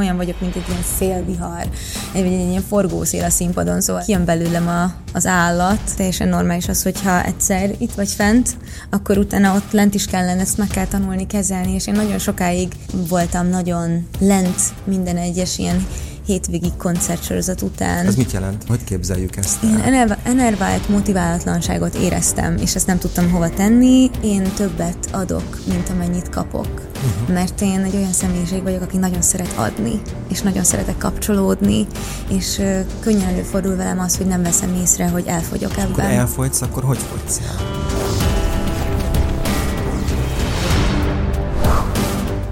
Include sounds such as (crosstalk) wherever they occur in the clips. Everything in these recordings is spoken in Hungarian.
Olyan vagyok, mint egy ilyen szélvihar, egy, egy ilyen forgószél a színpadon, szóval kijön belőlem a, az állat. Teljesen normális az, hogyha egyszer itt vagy fent, akkor utána ott lent is kellene, ezt meg kell tanulni kezelni, és én nagyon sokáig voltam nagyon lent minden egyes ilyen hétvégi koncertsorozat után. Ez mit jelent? Hogy képzeljük ezt? Én enervált motiválatlanságot éreztem, és ezt nem tudtam hova tenni. Én többet adok, mint amennyit kapok. Uh-huh. Mert én egy olyan személyiség vagyok, aki nagyon szeret adni, és nagyon szeretek kapcsolódni, és uh, könnyen előfordul velem az, hogy nem veszem észre, hogy elfogyok ebben. Akkor elfogysz, akkor hogy fogysz el?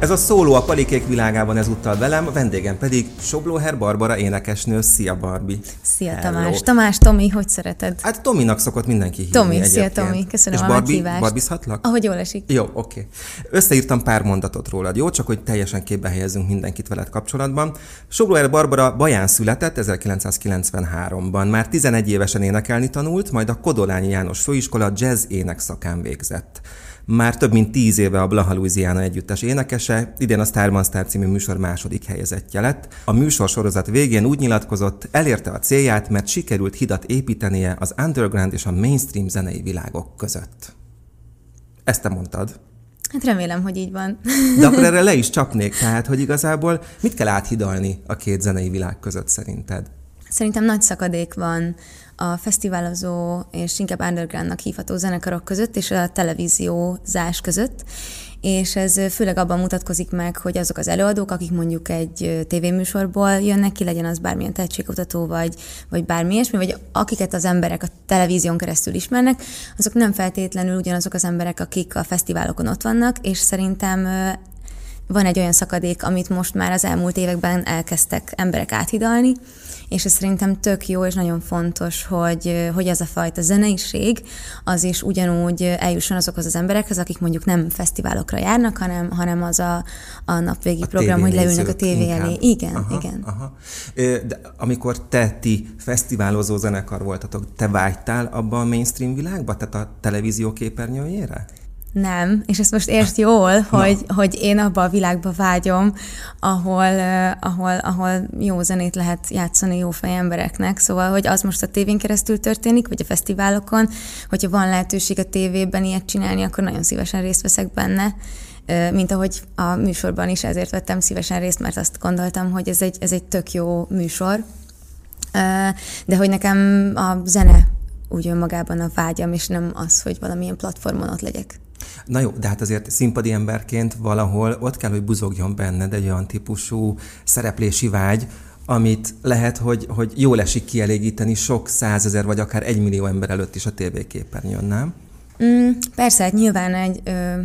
Ez a szóló a palikék világában ezúttal velem, a vendégem pedig Soblóher Barbara énekesnő. Szia Barbie! Szia Hello. Tamás! Tamás, Tomi, hogy szereted? Hát Tominak szokott mindenki hívni Tomi, szia Tomi, köszönöm És a Barbie, meghívást. Barbizhatlak? Ahogy jól esik. Jó, oké. Okay. Összeírtam pár mondatot rólad, jó? Csak hogy teljesen képbe helyezzünk mindenkit veled kapcsolatban. Soblóher Barbara Baján született 1993-ban. Már 11 évesen énekelni tanult, majd a Kodolányi János Főiskola jazz ének szakán végzett. Már több mint tíz éve a Blaha Louisiana együttes énekese, idén a Starman Star című műsor második helyezettje lett. A műsor sorozat végén úgy nyilatkozott, elérte a célját, mert sikerült hidat építenie az underground és a mainstream zenei világok között. Ezt te mondtad. Hát remélem, hogy így van. De akkor (laughs) erre le is csapnék, tehát, hogy igazából mit kell áthidalni a két zenei világ között szerinted? Szerintem nagy szakadék van a fesztiválozó és inkább undergroundnak hívható zenekarok között és a televíziózás között, és ez főleg abban mutatkozik meg, hogy azok az előadók, akik mondjuk egy tévéműsorból jönnek ki, legyen az bármilyen tehetségkutató, vagy, vagy bármi ilyesmi, vagy akiket az emberek a televízión keresztül ismernek, azok nem feltétlenül ugyanazok az emberek, akik a fesztiválokon ott vannak, és szerintem van egy olyan szakadék, amit most már az elmúlt években elkezdtek emberek áthidalni, és ez szerintem tök jó és nagyon fontos, hogy, hogy ez a fajta zeneiség az is ugyanúgy eljusson azokhoz az emberekhez, akik mondjuk nem fesztiválokra járnak, hanem, hanem az a, a napvégi a program, hogy leülnek a tévé elé. Igen, aha, igen. Aha. De amikor te ti fesztiválozó zenekar voltatok, te vágytál abba a mainstream világba, tehát a televízió képernyőjére? Nem, és ezt most értsd jól, hogy, hogy én abba a világba vágyom, ahol, uh, ahol, ahol jó zenét lehet játszani jó fej embereknek, szóval, hogy az most a tévén keresztül történik, vagy a fesztiválokon, hogyha van lehetőség a tévében ilyet csinálni, akkor nagyon szívesen részt veszek benne, uh, mint ahogy a műsorban is ezért vettem szívesen részt, mert azt gondoltam, hogy ez egy, ez egy tök jó műsor, uh, de hogy nekem a zene úgy önmagában a vágyam, és nem az, hogy valamilyen platformon ott legyek. Na jó, de hát azért színpadi emberként valahol ott kell, hogy buzogjon benned egy olyan típusú szereplési vágy, amit lehet, hogy, hogy jól esik kielégíteni sok százezer vagy akár egy millió ember előtt is a tévéképernyőn, nem? Mm, persze, hát nyilván egy ö,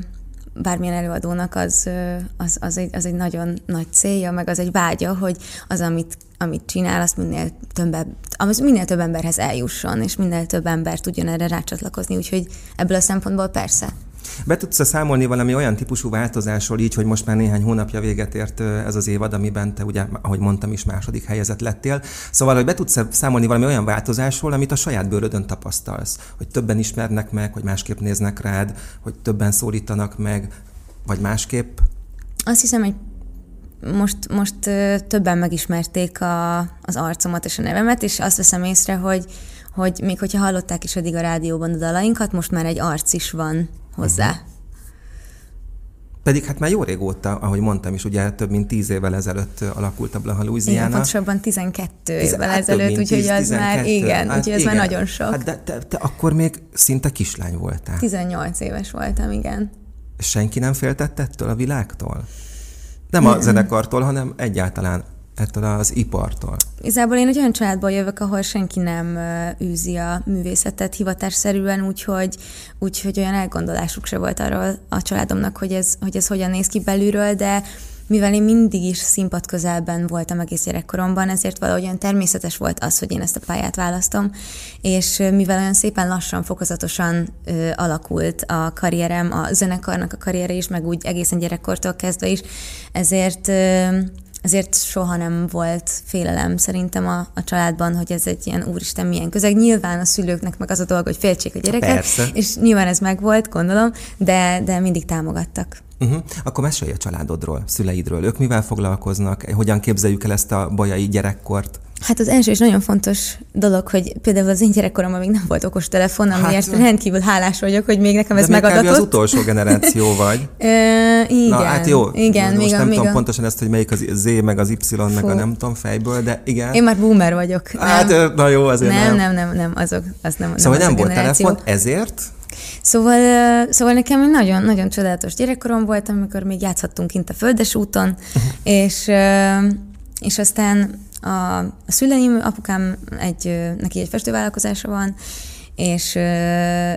bármilyen előadónak az, ö, az, az, egy, az egy nagyon nagy célja, meg az egy vágya, hogy az, amit, amit csinál, azt minél több, az minél több emberhez eljusson, és minél több ember tudjon erre rácsatlakozni, úgyhogy ebből a szempontból persze. Be tudsz számolni valami olyan típusú változásról így, hogy most már néhány hónapja véget ért ez az évad, amiben te ugye, ahogy mondtam is, második helyezett lettél. Szóval, hogy be tudsz számolni valami olyan változásról, amit a saját bőrödön tapasztalsz, hogy többen ismernek meg, hogy másképp néznek rád, hogy többen szólítanak meg, vagy másképp? Azt hiszem, hogy most, most többen megismerték a, az arcomat és a nevemet, és azt veszem észre, hogy, hogy még hogyha hallották is eddig a rádióban a dalainkat, most már egy arc is van hozzá. Uh-huh. Pedig hát már jó régóta, ahogy mondtam is, ugye több mint tíz évvel ezelőtt alakult a Blaha Louisiana. Igen, pontosabban 12 évvel hát ezelőtt, úgyhogy az 12, már, igen, hát úgyhogy ez igen. már nagyon sok. Hát de te, te akkor még szinte kislány voltál. 18 éves voltam, igen. Senki nem féltett ettől a világtól? Nem, nem a zenekartól, hanem egyáltalán ettől az ipartól? Igazából én egy olyan családból jövök, ahol senki nem űzi a művészetet hivatásszerűen, úgyhogy, úgyhogy olyan elgondolásuk se volt arról a családomnak, hogy ez, hogy ez hogyan néz ki belülről, de mivel én mindig is színpad közelben voltam egész gyerekkoromban, ezért valahogy olyan természetes volt az, hogy én ezt a pályát választom, és mivel olyan szépen lassan, fokozatosan ö, alakult a karrierem, a zenekarnak a karriere is, meg úgy egészen gyerekkortól kezdve is, ezért ö, ezért soha nem volt félelem szerintem a, a családban, hogy ez egy ilyen úristen milyen közeg. Nyilván a szülőknek meg az a dolog, hogy féltsék a gyereket, Persze. és nyilván ez meg volt, gondolom, de, de mindig támogattak. Uh-huh. Akkor mesélj a családodról, szüleidről. Ők mivel foglalkoznak? Hogyan képzeljük el ezt a bajai gyerekkort? Hát az első és nagyon fontos dolog, hogy például az én gyerekkoromban még nem volt okos telefon, amiért hát, rendkívül hálás vagyok, hogy még nekem ez de megadatott. Az utolsó generáció (laughs) vagy. Ö, igen. Na hát jó, igen, most még nem a, tudom a... pontosan ezt, hogy melyik az Z, meg az Y, Fú. meg a nem tudom fejből, de igen. Én már boomer vagyok. Hát nem. na jó, azért nem. Nem, nem, nem, nem, azok, az nem, Szóval nem, nem volt generáció. telefon, ezért? Szóval, szóval nekem egy nagyon, nagyon csodálatos gyerekkorom volt, amikor még játszhattunk kint a földes úton, és, és aztán a, a szüleim, apukám egy, neki egy festővállalkozása van, és,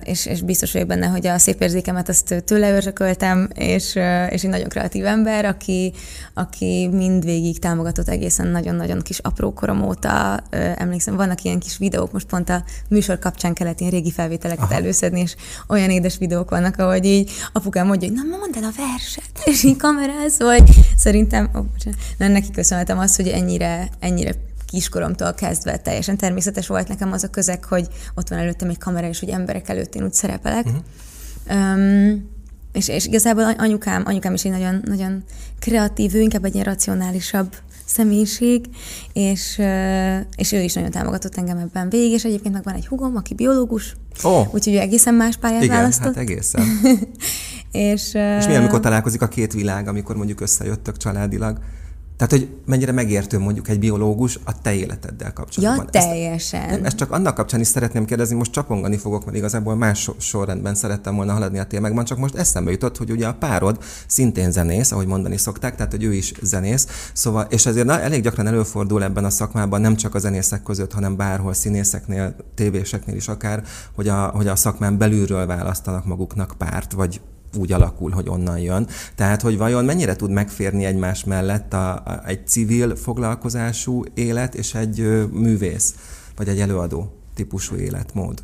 és, és biztos vagyok benne, hogy a szép érzékemet azt tőle örököltem, és, és egy nagyon kreatív ember, aki, aki mindvégig támogatott egészen nagyon-nagyon kis apró korom óta. Emlékszem, vannak ilyen kis videók, most pont a műsor kapcsán kellett ilyen régi felvételeket Aha. előszedni, és olyan édes videók vannak, ahogy így apukám mondja, hogy na mondd el a verset, és így kameráz, vagy szerintem, oh, nem neki köszönhetem azt, hogy ennyire, ennyire kiskoromtól kezdve teljesen természetes volt nekem az a közeg, hogy ott van előttem egy kamera, és hogy emberek előtt én úgy szerepelek. Uh-huh. Um, és, és igazából anyukám, anyukám is egy nagyon, nagyon kreatív, ő inkább egy ilyen racionálisabb személyiség, és, és ő is nagyon támogatott engem ebben végig, és egyébként meg van egy hugom, aki biológus, oh. úgyhogy ő egészen más pályát Igen, választott. hát egészen. (laughs) és, és milyen, amikor találkozik a két világ, amikor mondjuk összejöttök családilag? Tehát, hogy mennyire megértő mondjuk egy biológus a te életeddel kapcsolatban. Ja, teljesen. Ezt, nem, ezt csak annak kapcsán is szeretném kérdezni, most csapongani fogok, mert igazából más sorrendben szerettem volna haladni a témákban, csak most eszembe jutott, hogy ugye a párod szintén zenész, ahogy mondani szokták, tehát hogy ő is zenész, szóval, és ezért na, elég gyakran előfordul ebben a szakmában, nem csak a zenészek között, hanem bárhol színészeknél, tévéseknél is akár, hogy a, hogy a szakmán belülről választanak maguknak párt, vagy úgy alakul, hogy onnan jön. Tehát, hogy vajon mennyire tud megférni egymás mellett a, a, egy civil foglalkozású élet és egy ö, művész, vagy egy előadó típusú életmód?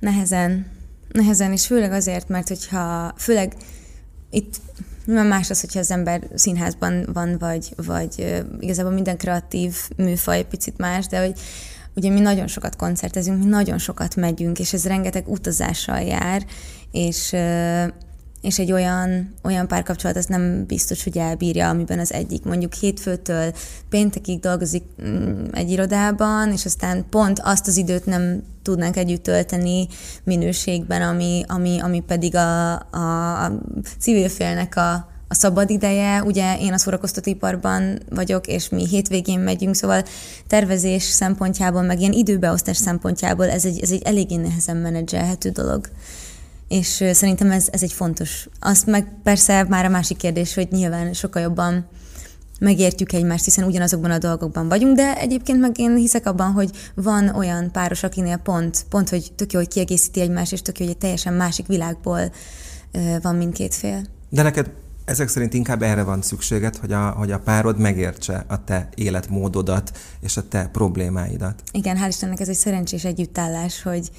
Nehezen. Nehezen, és főleg azért, mert hogyha, főleg itt más az, hogyha az ember színházban van, vagy, vagy igazából minden kreatív műfaj picit más, de hogy ugye mi nagyon sokat koncertezünk, mi nagyon sokat megyünk, és ez rengeteg utazással jár, és, és egy olyan, olyan párkapcsolat az nem biztos, hogy elbírja, amiben az egyik mondjuk hétfőtől péntekig dolgozik mm, egy irodában, és aztán pont azt az időt nem tudnánk együtt tölteni minőségben, ami, ami, ami pedig a, a, a civil félnek a, a szabad ideje, ugye én a szórakoztatóiparban vagyok, és mi hétvégén megyünk, szóval tervezés szempontjából, meg ilyen időbeosztás szempontjából ez egy, ez egy eléggé nehezen menedzselhető dolog. És szerintem ez, ez egy fontos. Azt meg persze már a másik kérdés, hogy nyilván sokkal jobban megértjük egymást, hiszen ugyanazokban a dolgokban vagyunk, de egyébként meg én hiszek abban, hogy van olyan páros, akinél pont, pont hogy tök jó, hogy kiegészíti egymást, és tök jó, hogy egy teljesen másik világból van mindkét fél. De neked ezek szerint inkább erre van szükséged, hogy a, hogy a párod megértse a te életmódodat és a te problémáidat. Igen, hál' Istennek ez egy szerencsés együttállás, hogy,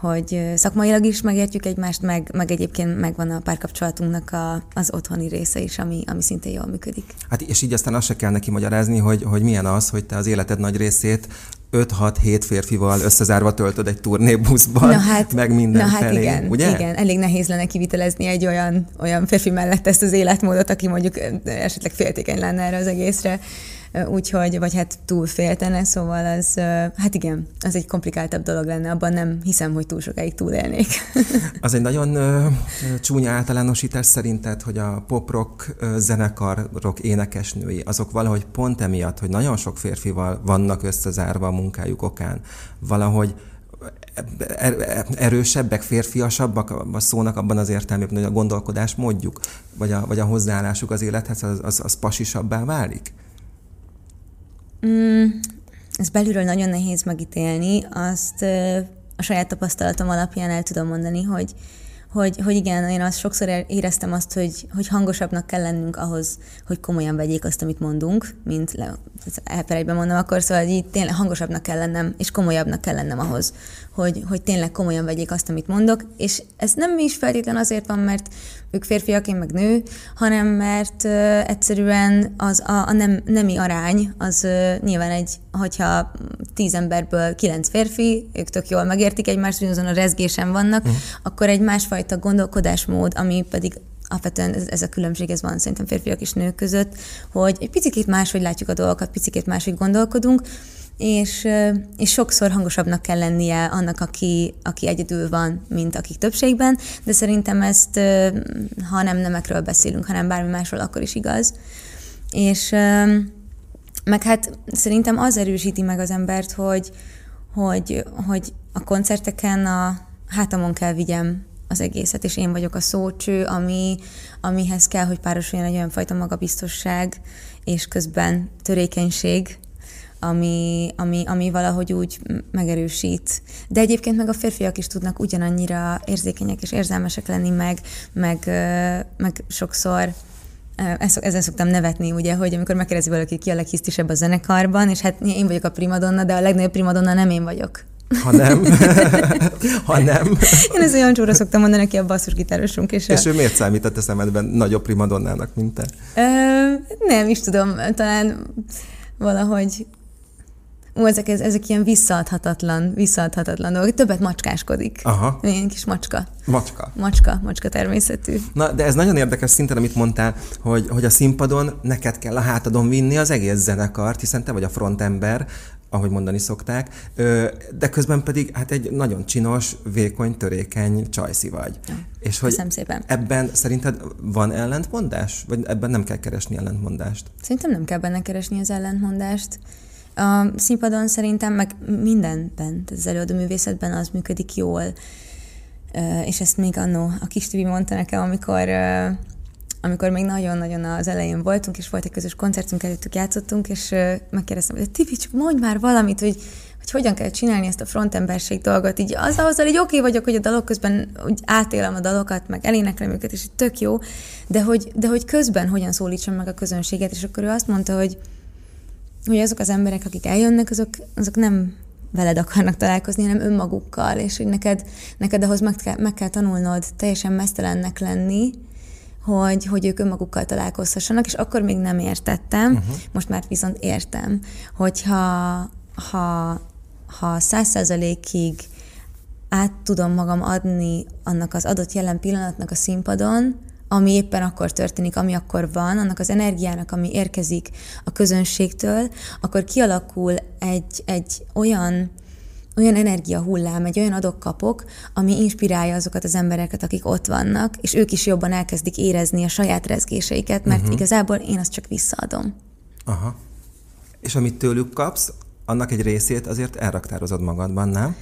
hogy szakmailag is megértjük egymást, meg, meg egyébként megvan a párkapcsolatunknak a, az otthoni része is, ami, ami szintén jól működik. Hát és így aztán azt se kell neki magyarázni, hogy, hogy milyen az, hogy te az életed nagy részét 5-6-7 férfival összezárva töltöd egy turnébuszban, na hát, meg minden na hát felé, igen, ugye? igen, elég nehéz lenne kivitelezni egy olyan, olyan férfi mellett ezt az életmódot, aki mondjuk esetleg féltékeny lenne erre az egészre úgyhogy, vagy hát túl féltene, szóval az, hát igen, az egy komplikáltabb dolog lenne, abban nem hiszem, hogy túl sokáig túlélnék. (laughs) az egy nagyon ö, csúnya általánosítás szerinted, hogy a pop-rock zenekarok énekesnői, azok valahogy pont emiatt, hogy nagyon sok férfival vannak összezárva a munkájuk okán, valahogy er, er, erősebbek, férfiasabbak a szónak abban az értelmében, hogy a gondolkodás módjuk, vagy a, vagy a hozzáállásuk az élethez, az, az, az pasisabbá válik? Mm, ez belülről nagyon nehéz megítélni. Azt a saját tapasztalatom alapján el tudom mondani, hogy, hogy, hogy igen, én azt sokszor éreztem azt, hogy, hogy hangosabbnak kell lennünk ahhoz, hogy komolyan vegyék azt, amit mondunk, mint le, mondom, akkor szóval így tényleg hangosabbnak kell lennem, és komolyabbnak kell lennem ahhoz, hogy, hogy tényleg komolyan vegyék azt, amit mondok, és ez nem is feltétlen azért van, mert ők férfiak, én meg nő, hanem mert uh, egyszerűen az a, a nem, nemi arány, az uh, nyilván egy, hogyha tíz emberből kilenc férfi, ők tök jól megértik egymást, azon a rezgésen vannak, uh-huh. akkor egy másfajta gondolkodásmód, ami pedig alapvetően ez, ez a különbség, ez van szerintem férfiak és nők között, hogy egy picit máshogy látjuk a dolgokat, picit máshogy gondolkodunk, és, és sokszor hangosabbnak kell lennie annak, aki, aki egyedül van, mint akik többségben, de szerintem ezt, ha nem nemekről beszélünk, hanem bármi másról, akkor is igaz. És meg hát szerintem az erősíti meg az embert, hogy, hogy, hogy a koncerteken a hátamon kell vigyem az egészet, és én vagyok a szócső, ami, amihez kell, hogy párosuljon egy olyan fajta magabiztosság, és közben törékenység, ami, ami, ami valahogy úgy megerősít. De egyébként meg a férfiak is tudnak ugyanannyira érzékenyek és érzelmesek lenni, meg, meg, meg sokszor ezen szoktam nevetni, ugye, hogy amikor megkérdezi valaki, ki a leghisztisebb a zenekarban, és hát én vagyok a primadonna, de a legnagyobb primadonna nem én vagyok. Ha nem. (laughs) ha nem. Én ezt olyan csóra szoktam mondani neki a basszusgitárosunk. És, és a... ő miért számított a szemedben nagyobb primadonnának, mint te? Ö, nem is tudom, talán valahogy Ó, ezek, ezek ilyen visszaadhatatlan, visszaadhatatlan dolgok. Többet macskáskodik. Aha. Ilyen kis macska. Macska. Macska, macska természetű. Na, de ez nagyon érdekes szinten, amit mondtál, hogy, hogy a színpadon neked kell a hátadon vinni az egész zenekart, hiszen te vagy a frontember, ahogy mondani szokták, de közben pedig hát egy nagyon csinos, vékony, törékeny csajszi vagy. Ja, és hogy szépen. ebben szerinted van ellentmondás? Vagy ebben nem kell keresni ellentmondást? Szerintem nem kell benne keresni az ellentmondást. A színpadon szerintem, meg mindenben, az előadó művészetben az működik jól. És ezt még annó a kis Tibi mondta nekem, amikor amikor még nagyon-nagyon az elején voltunk, és volt egy közös koncertünk, előttük játszottunk, és megkérdeztem, hogy Tibi, csak mondj már valamit, hogy, hogy hogyan kell csinálni ezt a frontemberség dolgot. Így azzal, azzal így oké okay vagyok, hogy a dalok közben úgy átélem a dalokat, meg eléneklem őket, és így tök jó, de hogy, de hogy közben hogyan szólítsam meg a közönséget, és akkor ő azt mondta, hogy, hogy azok az emberek, akik eljönnek, azok, azok nem veled akarnak találkozni, hanem önmagukkal, és hogy neked, neked ahhoz meg kell, meg kell tanulnod teljesen mesztelennek lenni, hogy, hogy ők önmagukkal találkozhassanak, és akkor még nem értettem, uh-huh. most már viszont értem, hogyha ha, ha száz százalékig át tudom magam adni annak az adott jelen pillanatnak a színpadon, ami éppen akkor történik, ami akkor van, annak az energiának, ami érkezik a közönségtől, akkor kialakul egy, egy olyan olyan energiahullám, egy olyan adok-kapok, ami inspirálja azokat az embereket, akik ott vannak, és ők is jobban elkezdik érezni a saját rezgéseiket, mert uh-huh. igazából én azt csak visszaadom. Aha. És amit tőlük kapsz, annak egy részét azért elraktározod magadban, nem?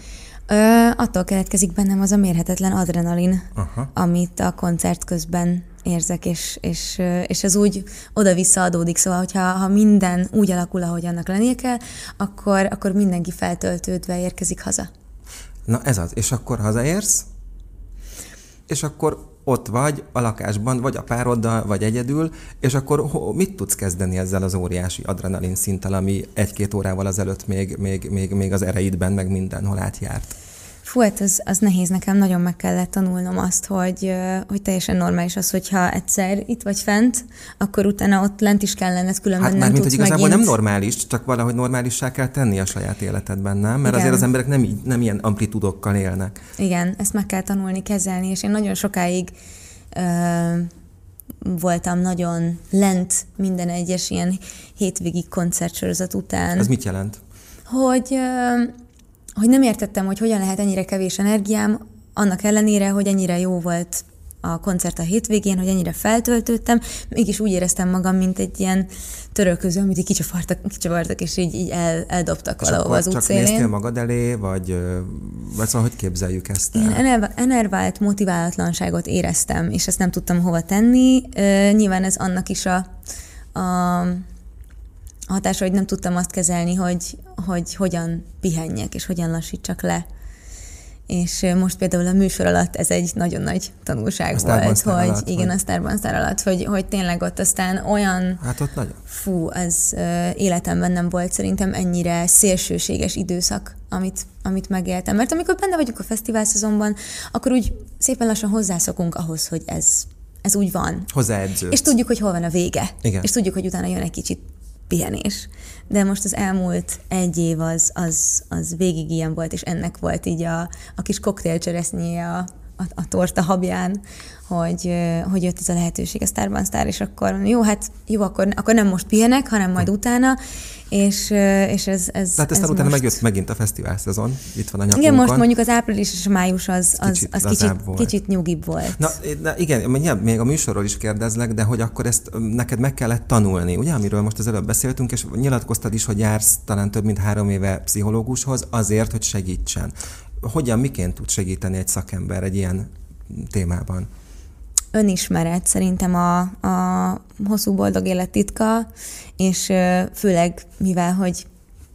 Ö, attól keletkezik bennem az a mérhetetlen adrenalin, Aha. amit a koncert közben érzek, és, és, és ez úgy oda-vissza adódik, szóval, hogyha ha minden úgy alakul, ahogy annak lennie kell, akkor, akkor mindenki feltöltődve érkezik haza. Na ez az, és akkor hazaérsz, és akkor ott vagy a lakásban, vagy a pároddal, vagy egyedül, és akkor mit tudsz kezdeni ezzel az óriási adrenalin szinttel, ami egy-két órával azelőtt még, még, még, még az ereidben, meg mindenhol átjárt? Fú, hát az, az nehéz nekem, nagyon meg kellett tanulnom azt, hogy, hogy teljesen normális az, hogyha egyszer itt vagy fent, akkor utána ott lent is kell lenned, különben hát nem mint, tudsz hogy igazából megint... nem normális, csak valahogy normálissá kell tenni a saját életedben, nem? Mert Igen. azért az emberek nem, nem ilyen amplitudokkal élnek. Igen, ezt meg kell tanulni, kezelni, és én nagyon sokáig ö, voltam nagyon lent minden egyes ilyen hétvégi koncertsorozat után. Ez mit jelent? Hogy... Ö, hogy nem értettem, hogy hogyan lehet ennyire kevés energiám, annak ellenére, hogy ennyire jó volt a koncert a hétvégén, hogy ennyire feltöltöttem, mégis úgy éreztem magam, mint egy ilyen törölköző, amit így kicsavartak, kicsavartak és így, így el, eldobtak és valahova az útszélén. csak néztél magad elé, vagy, vagy szóval hogy képzeljük ezt el? Én enervált motiválatlanságot éreztem, és ezt nem tudtam hova tenni. Nyilván ez annak is a, a hatása, hogy nem tudtam azt kezelni, hogy, hogy hogyan pihenjek, és hogyan lassítsak le. És most például a műsor alatt ez egy nagyon nagy tanulság a volt, hogy alatt, igen, vagy? a Starban Star alatt, hogy, hogy tényleg ott aztán olyan... Hát ott nagyon. Fú, az életemben nem volt szerintem ennyire szélsőséges időszak, amit, amit megéltem. Mert amikor benne vagyunk a fesztivál szezonban, akkor úgy szépen lassan hozzászokunk ahhoz, hogy ez, ez úgy van. Hozzáedződsz. És tudjuk, hogy hol van a vége. Igen. És tudjuk, hogy utána jön egy kicsit pihenés. De most az elmúlt egy év az, az, az végig ilyen volt, és ennek volt így a, a kis koktélcseresznyéje a, a, a torta habján, hogy, hogy jött ez a lehetőség a Starban Star, és akkor jó, hát jó, akkor, akkor nem most pihenek, hanem majd utána, és, és ez, ez Tehát ezt utána most... megjött megint a fesztivál szezon, itt van a nyakunkon. Igen, most mondjuk az április és május az, az, Kicsit az kicsit, volt. kicsit nyugibb volt. Na, na igen, mindjárt még a műsorról is kérdezlek, de hogy akkor ezt neked meg kellett tanulni, ugye, amiről most az előbb beszéltünk, és nyilatkoztad is, hogy jársz talán több mint három éve pszichológushoz azért, hogy segítsen. Hogyan, miként tud segíteni egy szakember egy ilyen témában? önismeret szerintem a, a hosszú boldog élet titka, és főleg mivel, hogy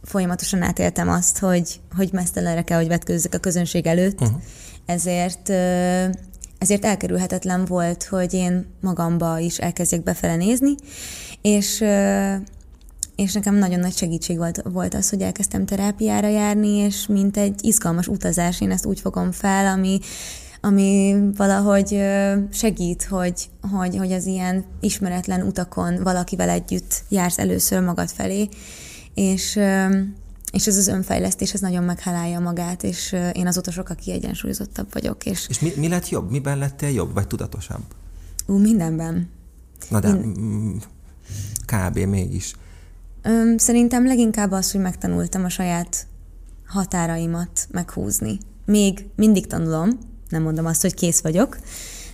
folyamatosan átéltem azt, hogy, hogy mesztelenre kell, hogy vetkőzzek a közönség előtt, uh-huh. ezért ezért elkerülhetetlen volt, hogy én magamba is elkezdjek befele nézni, és és nekem nagyon nagy segítség volt, volt az, hogy elkezdtem terápiára járni, és mint egy izgalmas utazás, én ezt úgy fogom fel, ami ami valahogy segít, hogy, hogy, hogy az ilyen ismeretlen utakon valakivel együtt jársz először magad felé, és, és ez az önfejlesztés, ez nagyon meghálálja magát, és én azóta sokkal kiegyensúlyozottabb vagyok. És, És mi, mi lett jobb? Miben lettél jobb, vagy tudatosabb? ú, mindenben. Na de mm, kb. mégis. Ö, szerintem leginkább az, hogy megtanultam a saját határaimat meghúzni. Még mindig tanulom, nem mondom azt, hogy kész vagyok,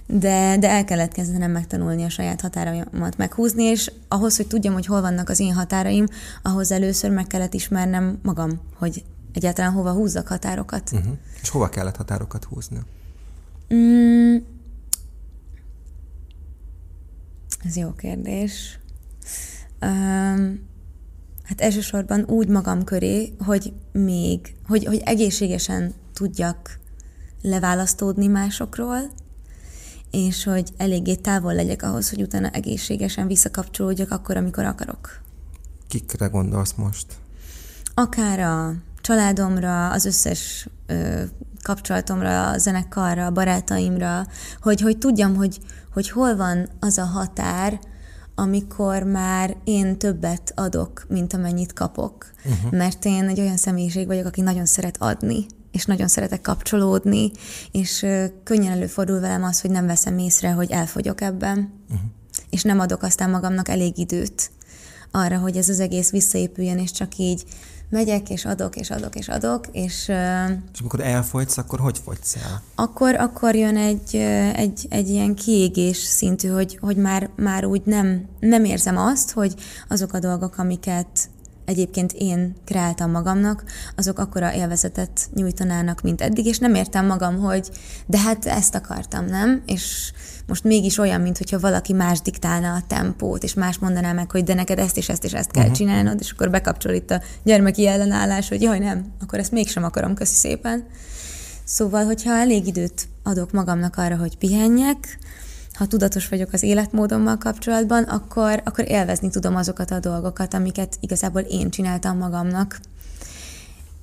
de, de el kellett kezdenem megtanulni a saját határaimat meghúzni, és ahhoz, hogy tudjam, hogy hol vannak az én határaim, ahhoz először meg kellett ismernem magam, hogy egyáltalán hova húzzak határokat. Uh-huh. És hova kellett határokat húzni? Mm, ez jó kérdés. Um, hát elsősorban úgy magam köré, hogy még, hogy, hogy egészségesen tudjak leválasztódni másokról, és hogy eléggé távol legyek ahhoz, hogy utána egészségesen visszakapcsolódjak akkor, amikor akarok. Kikre gondolsz most? Akár a családomra, az összes ö, kapcsolatomra, a zenekarra, a barátaimra, hogy, hogy tudjam, hogy, hogy hol van az a határ, amikor már én többet adok, mint amennyit kapok. Uh-huh. Mert én egy olyan személyiség vagyok, aki nagyon szeret adni és nagyon szeretek kapcsolódni, és könnyen előfordul velem az, hogy nem veszem észre, hogy elfogyok ebben, uh-huh. és nem adok aztán magamnak elég időt arra, hogy ez az egész visszaépüljön, és csak így megyek, és adok, és adok, és adok, és... És amikor elfogysz, akkor hogy fogysz el? Akkor, akkor jön egy, egy, egy ilyen kiégés szintű, hogy, hogy már, már úgy nem, nem érzem azt, hogy azok a dolgok, amiket egyébként én kreáltam magamnak, azok akkora élvezetet nyújtanának, mint eddig, és nem értem magam, hogy de hát ezt akartam, nem? És most mégis olyan, mintha valaki más diktálna a tempót, és más mondaná meg, hogy de neked ezt és ezt és ezt kell uh-huh. csinálnod, és akkor bekapcsol itt a gyermeki ellenállás, hogy jaj nem, akkor ezt mégsem akarom, köszi szépen. Szóval, hogyha elég időt adok magamnak arra, hogy pihenjek, ha tudatos vagyok az életmódommal kapcsolatban, akkor, akkor élvezni tudom azokat a dolgokat, amiket igazából én csináltam magamnak.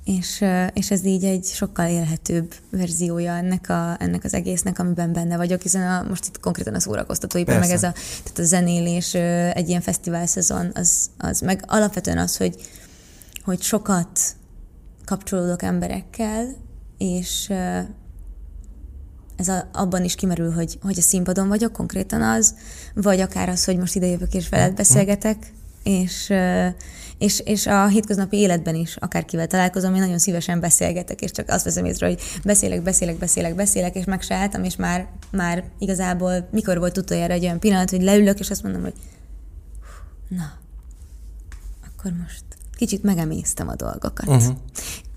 És, és ez így egy sokkal élhetőbb verziója ennek, a, ennek az egésznek, amiben benne vagyok, hiszen a, most itt konkrétan az szórakoztatóipar, meg ez a, tehát a zenélés, egy ilyen fesztivál szezon, az, az meg alapvetően az, hogy, hogy sokat kapcsolódok emberekkel, és ez a, abban is kimerül, hogy, hogy a színpadon vagyok, konkrétan az, vagy akár az, hogy most ide jövök és veled beszélgetek, és, és, és a hétköznapi életben is, akárkivel találkozom, én nagyon szívesen beszélgetek, és csak azt veszem észre, hogy beszélek, beszélek, beszélek, beszélek, és meg se álltam, és már, már igazából mikor volt utoljára egy olyan pillanat, hogy leülök, és azt mondom, hogy na, akkor most kicsit megemésztem a dolgokat. Uh-huh.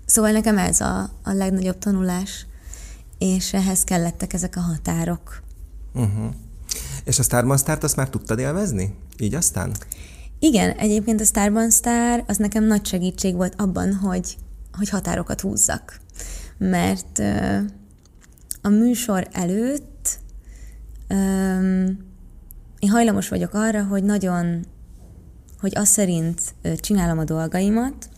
Szóval nekem ez a, a legnagyobb tanulás, és ehhez kellettek ezek a határok. Uh-huh. És a Starban Start azt már tudtad élvezni? Így aztán? Igen, egyébként a Starban Star az nekem nagy segítség volt abban, hogy, hogy határokat húzzak. Mert uh, a műsor előtt um, én hajlamos vagyok arra, hogy nagyon, hogy azt szerint csinálom a dolgaimat,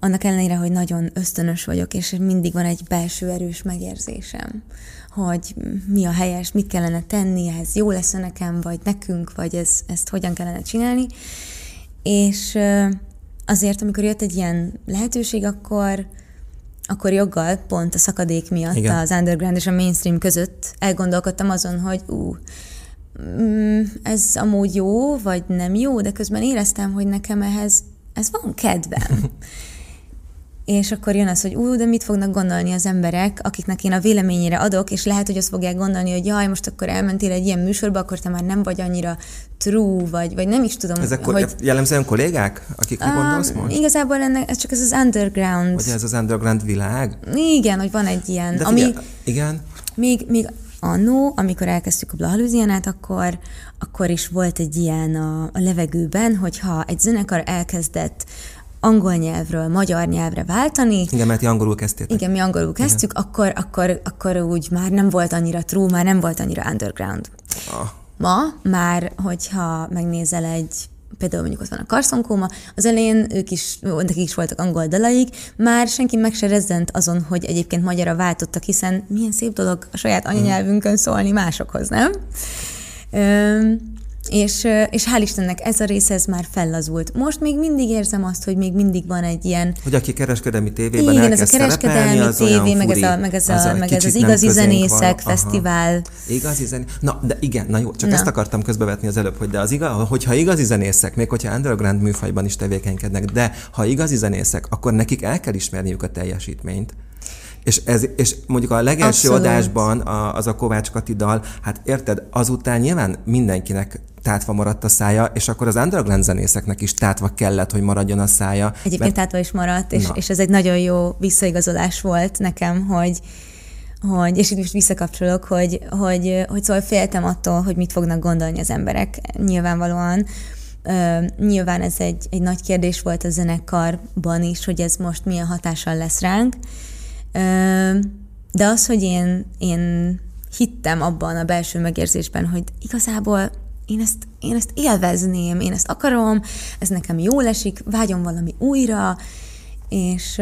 annak ellenére, hogy nagyon ösztönös vagyok, és mindig van egy belső erős megérzésem, hogy mi a helyes, mit kellene tenni, ez jó lesz nekem, vagy nekünk, vagy ez, ezt hogyan kellene csinálni. És azért, amikor jött egy ilyen lehetőség, akkor, akkor joggal pont a szakadék miatt Igen. az underground és a mainstream között elgondolkodtam azon, hogy ú, mm, ez amúgy jó, vagy nem jó, de közben éreztem, hogy nekem ehhez ez van kedvem. (laughs) és akkor jön az, hogy ú, de mit fognak gondolni az emberek, akiknek én a véleményére adok, és lehet, hogy azt fogják gondolni, hogy jaj, most akkor elmentél egy ilyen műsorba, akkor te már nem vagy annyira true, vagy, vagy nem is tudom. Ezek hogy... jellemzően kollégák, akik um, gondolsz most? Igazából ennek, ez csak ez az underground. Vagy ez az underground világ? Igen, hogy van egy ilyen, de ami... igen? Még, még annó, amikor elkezdtük a Blahalúzianát, akkor, akkor is volt egy ilyen a, a levegőben, hogyha egy zenekar elkezdett angol nyelvről magyar nyelvre váltani. Igen, mert ti angolul kezdtétek. Igen, mi angolul kezdtük, Igen. akkor, akkor, akkor úgy már nem volt annyira true, már nem volt annyira underground. Ah. Ma már, hogyha megnézel egy például mondjuk ott van a karszonkóma, az elején ők is, nekik is voltak angol dalaik, már senki meg se rezzent azon, hogy egyébként magyarra váltottak, hiszen milyen szép dolog a saját anyanyelvünkön szólni másokhoz, nem? És, és hál' Istennek ez a része ez már fellazult. Most még mindig érzem azt, hogy még mindig van egy ilyen... Hogy aki kereskedelmi tévében Igen, ez a kereskedelmi az tévé, meg ez, a, meg ez, a, meg ez az igazi zenészek van. fesztivál. Aha. Igazi zené... Na, de igen, na jó, csak na. ezt akartam közbevetni az előbb, hogy de az igaz, hogyha igazi zenészek, még hogyha underground műfajban is tevékenykednek, de ha igazi zenészek, akkor nekik el kell ismerniük a teljesítményt. És, ez, és mondjuk a legelső Abszolút. adásban a, az a Kovács Kati dal, hát érted, azután nyilván mindenkinek tátva maradt a szája, és akkor az underground zenészeknek is tátva kellett, hogy maradjon a szája. Egyébként mert... tátva is maradt, és, és ez egy nagyon jó visszaigazolás volt nekem, hogy, hogy és itt most visszakapcsolok, hogy, hogy, hogy szóval féltem attól, hogy mit fognak gondolni az emberek nyilvánvalóan. Uh, nyilván ez egy, egy nagy kérdés volt a zenekarban is, hogy ez most milyen hatással lesz ránk. De az, hogy én, én hittem abban a belső megérzésben, hogy igazából én ezt, én ezt élvezném, én ezt akarom, ez nekem jól esik, vágyom valami újra, és,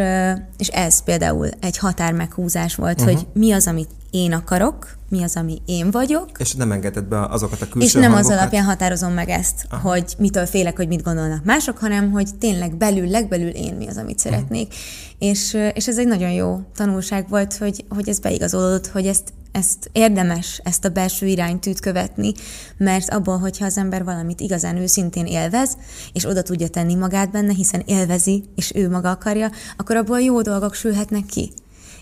és ez például egy határ meghúzás volt, uh-huh. hogy mi az, amit én akarok, mi az, ami én vagyok. És nem engedett be azokat a külső És nem hangokat. az alapján határozom meg ezt, Aha. hogy mitől félek, hogy mit gondolnak mások, hanem hogy tényleg belül, legbelül én mi az, amit szeretnék. Uh-huh. És, és ez egy nagyon jó tanulság volt, hogy, hogy ez beigazolódott, hogy ezt ezt érdemes, ezt a belső iránytűt követni, mert abból, hogyha az ember valamit igazán őszintén élvez, és oda tudja tenni magát benne, hiszen élvezi, és ő maga akarja, akkor abból jó dolgok sülhetnek ki.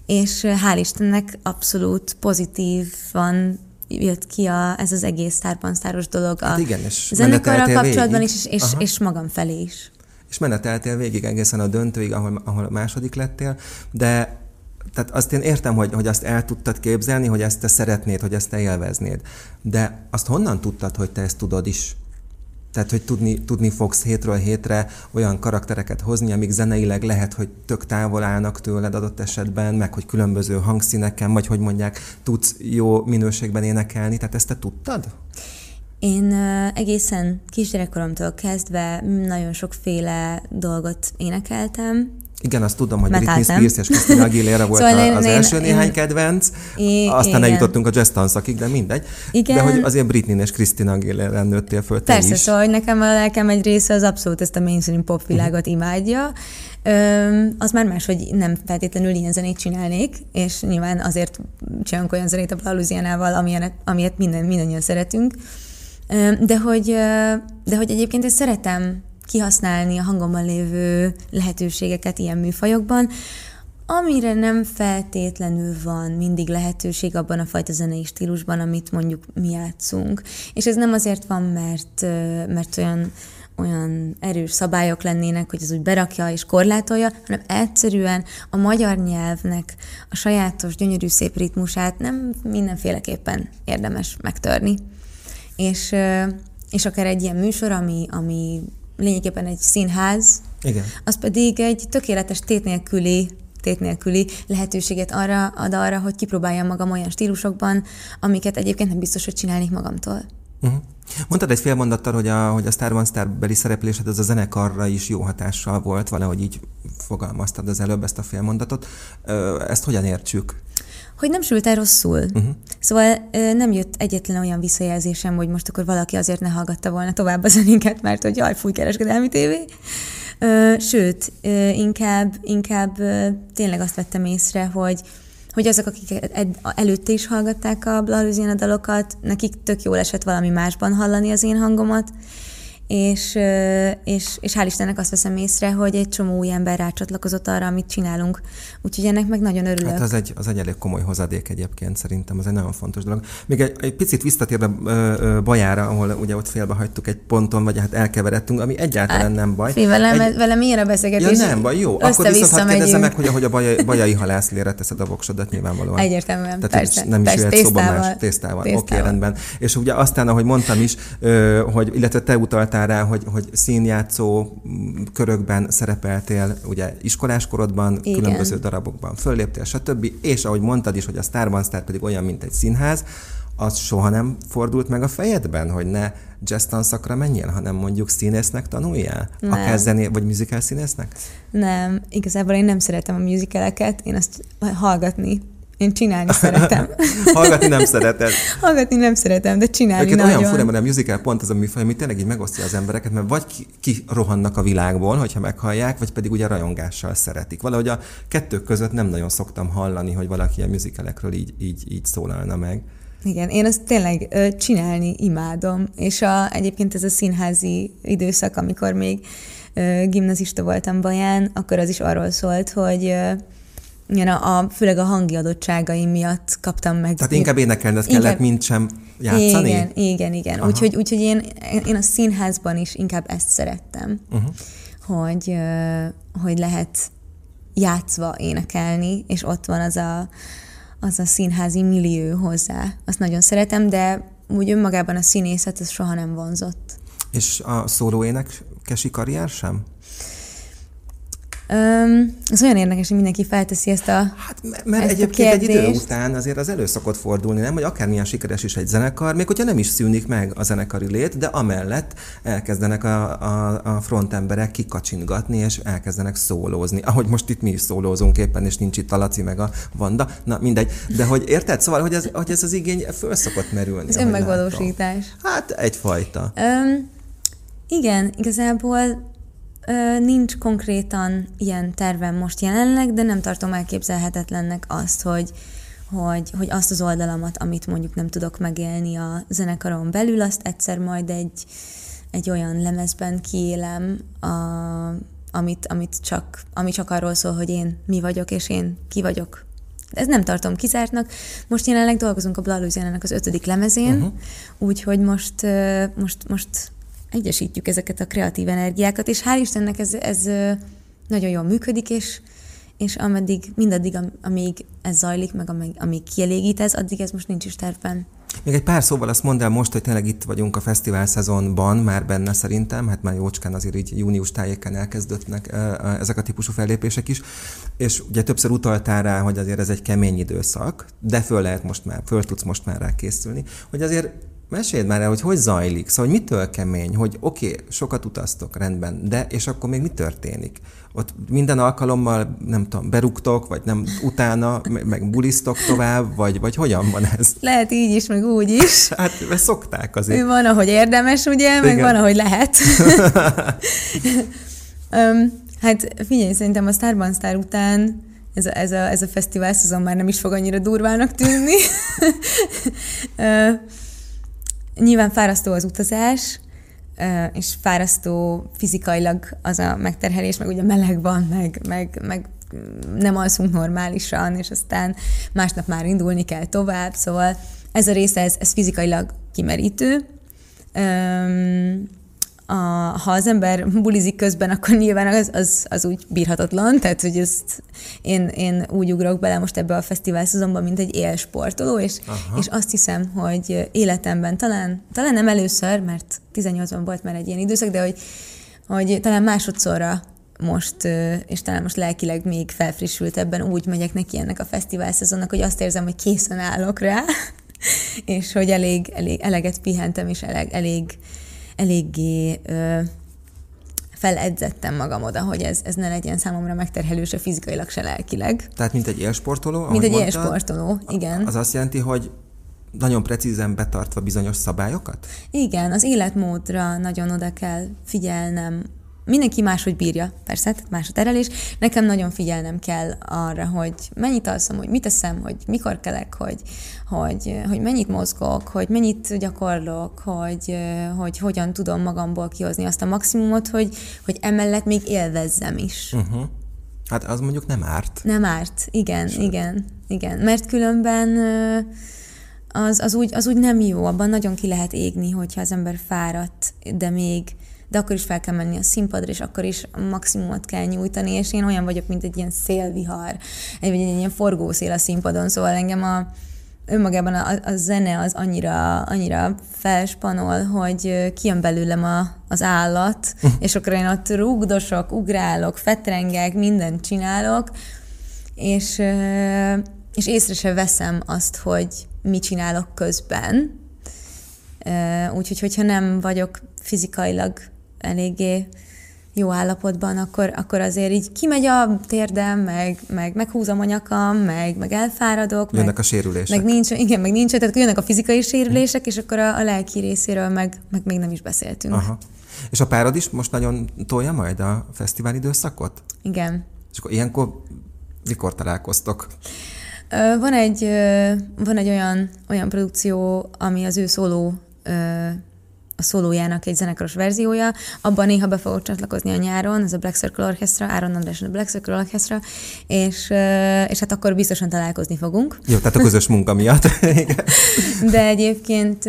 És hál' Istennek abszolút pozitívan jött ki a, ez az egész sztárban sztáros dolog a hát igen, és zenekarral kapcsolatban is, és, és, és magam felé is. És meneteltél végig egészen a döntőig, ahol, ahol a második lettél, de tehát azt én értem, hogy, hogy azt el tudtad képzelni, hogy ezt te szeretnéd, hogy ezt te élveznéd. De azt honnan tudtad, hogy te ezt tudod is? Tehát, hogy tudni, tudni fogsz hétről hétre olyan karaktereket hozni, amik zeneileg lehet, hogy tök távol állnak tőled adott esetben, meg hogy különböző hangszíneken, vagy hogy mondják, tudsz jó minőségben énekelni. Tehát ezt te tudtad? Én egészen kisgyerekkoromtól kezdve nagyon sokféle dolgot énekeltem, igen, azt tudom, hogy Britney Spears és Christina Aguilera volt szóval én, az én, első én, néhány kedvenc, én, aztán igen. eljutottunk a jazz tanszakig, de mindegy. Igen. De hogy azért Britney és Christina Aguilera nőttél föl te Persze, is. szóval hogy nekem a lelkem egy része az abszolút ezt a mainstream pop világot imádja. Öm, az már más, hogy nem feltétlenül ilyen zenét csinálnék, és nyilván azért csinálunk olyan zenét a Blaluzianával, amilyen, amilyet minden, mindannyian szeretünk. De hogy, de hogy egyébként ezt szeretem kihasználni a hangomban lévő lehetőségeket ilyen műfajokban, amire nem feltétlenül van mindig lehetőség abban a fajta zenei stílusban, amit mondjuk mi játszunk. És ez nem azért van, mert, mert olyan olyan erős szabályok lennének, hogy ez úgy berakja és korlátolja, hanem egyszerűen a magyar nyelvnek a sajátos, gyönyörű, szép ritmusát nem mindenféleképpen érdemes megtörni. És, és akár egy ilyen műsor, ami, ami lényegében egy színház, Igen. az pedig egy tökéletes tét nélküli tét nélküli lehetőséget arra ad arra, hogy kipróbáljam magam olyan stílusokban, amiket egyébként nem biztos, hogy csinálnék magamtól. Uh-huh. Mondtad egy fél mondattal, hogy a, hogy a Star One Star beli szereplésed az a zenekarra is jó hatással volt, valahogy így fogalmaztad az előbb ezt a fél mondatot. Ezt hogyan értsük? Hogy nem sült el rosszul. Uh-huh. Szóval nem jött egyetlen olyan visszajelzésem, hogy most akkor valaki azért ne hallgatta volna tovább a zenénket, mert hogy jaj, fúj kereskedelmi tévé, sőt, inkább, inkább tényleg azt vettem észre, hogy hogy azok, akik ed- előtte is hallgatták a Blaluzina dalokat, nekik tök jól esett valami másban hallani az én hangomat, és, és, és hál' Istennek azt veszem észre, hogy egy csomó új ember rácsatlakozott arra, amit csinálunk. Úgyhogy ennek meg nagyon örülök. Hát az egy, az egy elég komoly hozadék egyébként szerintem, az egy nagyon fontos dolog. Még egy, egy picit visszatérve Bajára, ahol ugye ott félbehagytuk egy ponton, vagy hát elkeveredtünk, ami egyáltalán hát, nem baj. Fé, velem, egy... velem milyen a beszélgetés? Ja, nem baj, jó. Akkor viszont hadd kérdezzem meg, hogy ahogy a bajai, bajai halászlére teszed a voksodat nyilvánvalóan. Egyértelműen, Tehát persze. nem is persze, jöhet szóba más tésztával. Oké, okay, rendben. És ugye aztán, ahogy mondtam is, hogy, illetve te utaltál rá, hogy, hogy színjátszó körökben szerepeltél, ugye iskoláskorodban, Igen. különböző darabokban fölléptél, stb. És ahogy mondtad is, hogy a Starban Star pedig olyan, mint egy színház, az soha nem fordult meg a fejedben, hogy ne jazz tanszakra menjél, hanem mondjuk színésznek tanuljál? Nem. Akár zené, vagy musical színésznek? Nem, igazából én nem szeretem a musicaleket, én azt hallgatni én csinálni szeretem. (laughs) Hallgatni nem szereted. Hallgatni nem szeretem, de csinálni Egyébként nagyon. olyan fura, mert a musical pont az a műfaj, ami tényleg így megosztja az embereket, mert vagy ki, ki rohannak a világból, hogyha meghallják, vagy pedig ugye rajongással szeretik. Valahogy a kettők között nem nagyon szoktam hallani, hogy valaki a musicalekről így, így, így szólalna meg. Igen, én azt tényleg ö, csinálni imádom, és a, egyébként ez a színházi időszak, amikor még ö, gimnazista voltam Baján, akkor az is arról szólt, hogy ö, igen, a, a, főleg a hangi adottságaim miatt kaptam meg. Tehát inkább énekelni inkább, kellett, mint sem játszani? Igen, igen, igen. Úgyhogy, úgyhogy én, én a színházban is inkább ezt szerettem, uh-huh. hogy, hogy lehet játszva énekelni, és ott van az a, az a színházi millió hozzá. Azt nagyon szeretem, de úgy önmagában a színészet ez soha nem vonzott. És a szólóénekesi karrier sem? Um, ez olyan érdekes, hogy mindenki felteszi ezt a Hát mert ezt egyébként egy idő után azért az elő szokott fordulni, nem, hogy akármilyen sikeres is egy zenekar, még hogyha nem is szűnik meg a zenekari lét, de amellett elkezdenek a, a, a frontemberek kikacsingatni, és elkezdenek szólózni. Ahogy most itt mi is szólózunk éppen, és nincs itt a Laci meg a Vanda, na mindegy. De hogy érted? Szóval, hogy ez, hogy ez az igény föl szokott merülni. Ez önmegvalósítás. Hát egyfajta. Um, igen, igazából Nincs konkrétan ilyen tervem most jelenleg, de nem tartom elképzelhetetlennek azt, hogy, hogy, hogy azt az oldalamat, amit mondjuk nem tudok megélni a zenekaron belül, azt egyszer majd egy, egy olyan lemezben kiélem, a, amit, amit csak, ami csak arról szól, hogy én mi vagyok, és én ki vagyok. Ez nem tartom kizártnak. Most jelenleg dolgozunk a Blaluzjánának az ötödik lemezén, uh-huh. úgyhogy most, most, most egyesítjük ezeket a kreatív energiákat, és hál' Istennek ez, ez nagyon jól működik, és, és ameddig, mindaddig, amíg ez zajlik, meg amíg, amíg kielégít ez, addig ez most nincs is tervben. Még egy pár szóval azt mondd el most, hogy tényleg itt vagyunk a fesztivál szezonban, már benne szerintem, hát már jócskán azért így június tájéken elkezdődnek ezek a típusú fellépések is, és ugye többször utaltál rá, hogy azért ez egy kemény időszak, de föl lehet most már, föl tudsz most már rá készülni, hogy azért Meséld már el, hogy hogy zajlik, szóval hogy mitől kemény, hogy oké, okay, sokat utaztok, rendben, de és akkor még mi történik? Ott minden alkalommal, nem tudom, berúgtok, vagy nem utána, meg bulisztok tovább, vagy, vagy hogyan van ez? Lehet így is, meg úgy is. Hát, mert szokták azért. Van, ahogy érdemes, ugye, meg Igen. van, ahogy lehet. (laughs) um, hát figyelj, szerintem a Starban Star után ez a, ez a, ez a fesztivál szezon már nem is fog annyira durvának tűnni. (laughs) Nyilván fárasztó az utazás, és fárasztó fizikailag az a megterhelés, meg ugye meleg van, meg, meg, meg nem alszunk normálisan, és aztán másnap már indulni kell tovább, szóval ez a része, ez, ez fizikailag kimerítő a, ha az ember bulizik közben, akkor nyilván az, az, az úgy bírhatatlan, tehát hogy ezt én, én úgy ugrok bele most ebbe a fesztivál szezonban, mint egy élsportoló, és, és azt hiszem, hogy életemben talán, talán nem először, mert 18-ban volt már egy ilyen időszak, de hogy, hogy talán másodszorra most, és talán most lelkileg még felfrissültebben úgy megyek neki ennek a fesztivál szezonnak, hogy azt érzem, hogy készen állok rá, (laughs) és hogy elég, elég eleget pihentem, és elég, elég eléggé ö, feledzettem magam oda, hogy ez, ez ne legyen számomra megterhelő se fizikailag, se lelkileg. Tehát mint egy élsportoló? Mint egy mondtad, élsportoló, igen. Az azt jelenti, hogy nagyon precízen betartva bizonyos szabályokat? Igen, az életmódra nagyon oda kell figyelnem, mindenki máshogy bírja, persze, más a terelés. Nekem nagyon figyelnem kell arra, hogy mennyit alszom, hogy mit teszem, hogy mikor kelek, hogy, hogy, hogy mennyit mozgok, hogy mennyit gyakorlok, hogy, hogy hogyan tudom magamból kihozni azt a maximumot, hogy, hogy emellett még élvezzem is. Uh-huh. Hát az mondjuk nem árt. Nem árt, igen, Sőt. igen, igen. Mert különben az, az, úgy, az úgy nem jó, abban nagyon ki lehet égni, hogyha az ember fáradt, de még de akkor is fel kell menni a színpadra, és akkor is a maximumot kell nyújtani, és én olyan vagyok, mint egy ilyen szélvihar, egy, vagy egy ilyen forgószél a színpadon, szóval engem a, önmagában a, a zene az annyira, annyira felspanol, hogy kijön belőlem a, az állat, és akkor én ott rúgdosok, ugrálok, fetrengek, mindent csinálok, és, és észre se veszem azt, hogy mit csinálok közben. Úgyhogy, hogyha nem vagyok fizikailag eléggé jó állapotban, akkor, akkor azért így kimegy a térdem, meg, meg meghúzom a nyakam, meg, meg elfáradok. Jönnek meg, a sérülések. Meg nincs, igen, meg nincs, tehát jönnek a fizikai sérülések, és akkor a, a lelki részéről meg, meg még nem is beszéltünk. Aha. És a párod is most nagyon tolja majd a fesztivál időszakot? Igen. És akkor ilyenkor mikor találkoztok? Van egy, van egy olyan, olyan produkció, ami az ő szóló a szólójának egy zenekaros verziója, abban néha be fogok csatlakozni a nyáron, ez a Black Circle Orchestra, Áron András a Black Circle Orchestra, és, és hát akkor biztosan találkozni fogunk. Jó, tehát a közös munka miatt. (laughs) De egyébként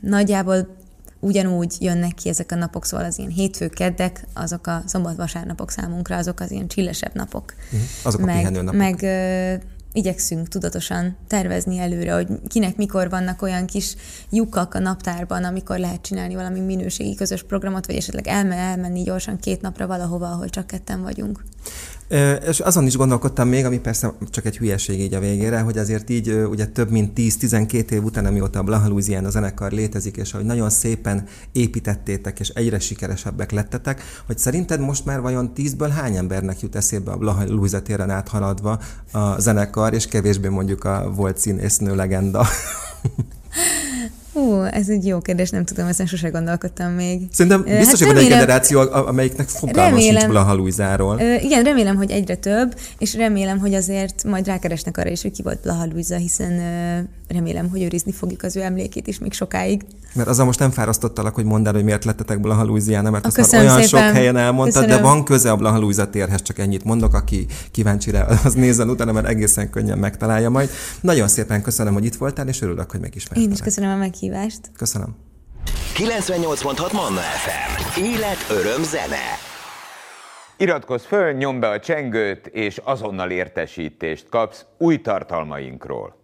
nagyjából ugyanúgy jönnek ki ezek a napok, szóval az ilyen hétfő, keddek, azok a szombat-vasárnapok számunkra, azok az ilyen csillesebb napok. Uh-huh. Azok meg, a napok. Meg igyekszünk tudatosan tervezni előre, hogy kinek mikor vannak olyan kis lyukak a naptárban, amikor lehet csinálni valami minőségi közös programot, vagy esetleg elme elmenni gyorsan két napra valahova, ahol csak ketten vagyunk. És azon is gondolkodtam még, ami persze csak egy hülyeség így a végére, hogy azért így ugye több mint 10-12 év után, amióta a Blaha Louisiana zenekar létezik, és hogy nagyon szépen építettétek, és egyre sikeresebbek lettetek, hogy szerinted most már vajon 10-ből hány embernek jut eszébe a Blaha Louisa áthaladva a zenekar, és kevésbé mondjuk a volt színésznő legenda? (laughs) Hú, ez egy jó kérdés, nem tudom, ezen sose gondolkodtam még. Szerintem biztos, hát hogy van egy generáció, amelyiknek fogalma sincs Blaha Luizáról. Igen, remélem, hogy egyre több, és remélem, hogy azért majd rákeresnek arra is, hogy ki volt Blaha Luisa, hiszen remélem, hogy őrizni fogjuk az ő emlékét is még sokáig. Mert azzal most nem fárasztottalak, hogy mondd el, hogy miért lettetek Blaha mert azt már olyan szépen. sok helyen elmondtad, Köszönöm. de van köze a Blaha Louisa térhez, csak ennyit mondok, aki kíváncsi rá, (laughs) az nézzen utána, mert egészen könnyen megtalálja majd. Nagyon szépen köszönöm, hogy itt voltál, és örülök, hogy megismertem. Én is köszönöm a meghívást. Köszönöm. 98.6 Manna FM. Élet, öröm, zene. Iratkozz föl, nyomd be a csengőt, és azonnal értesítést kapsz új tartalmainkról.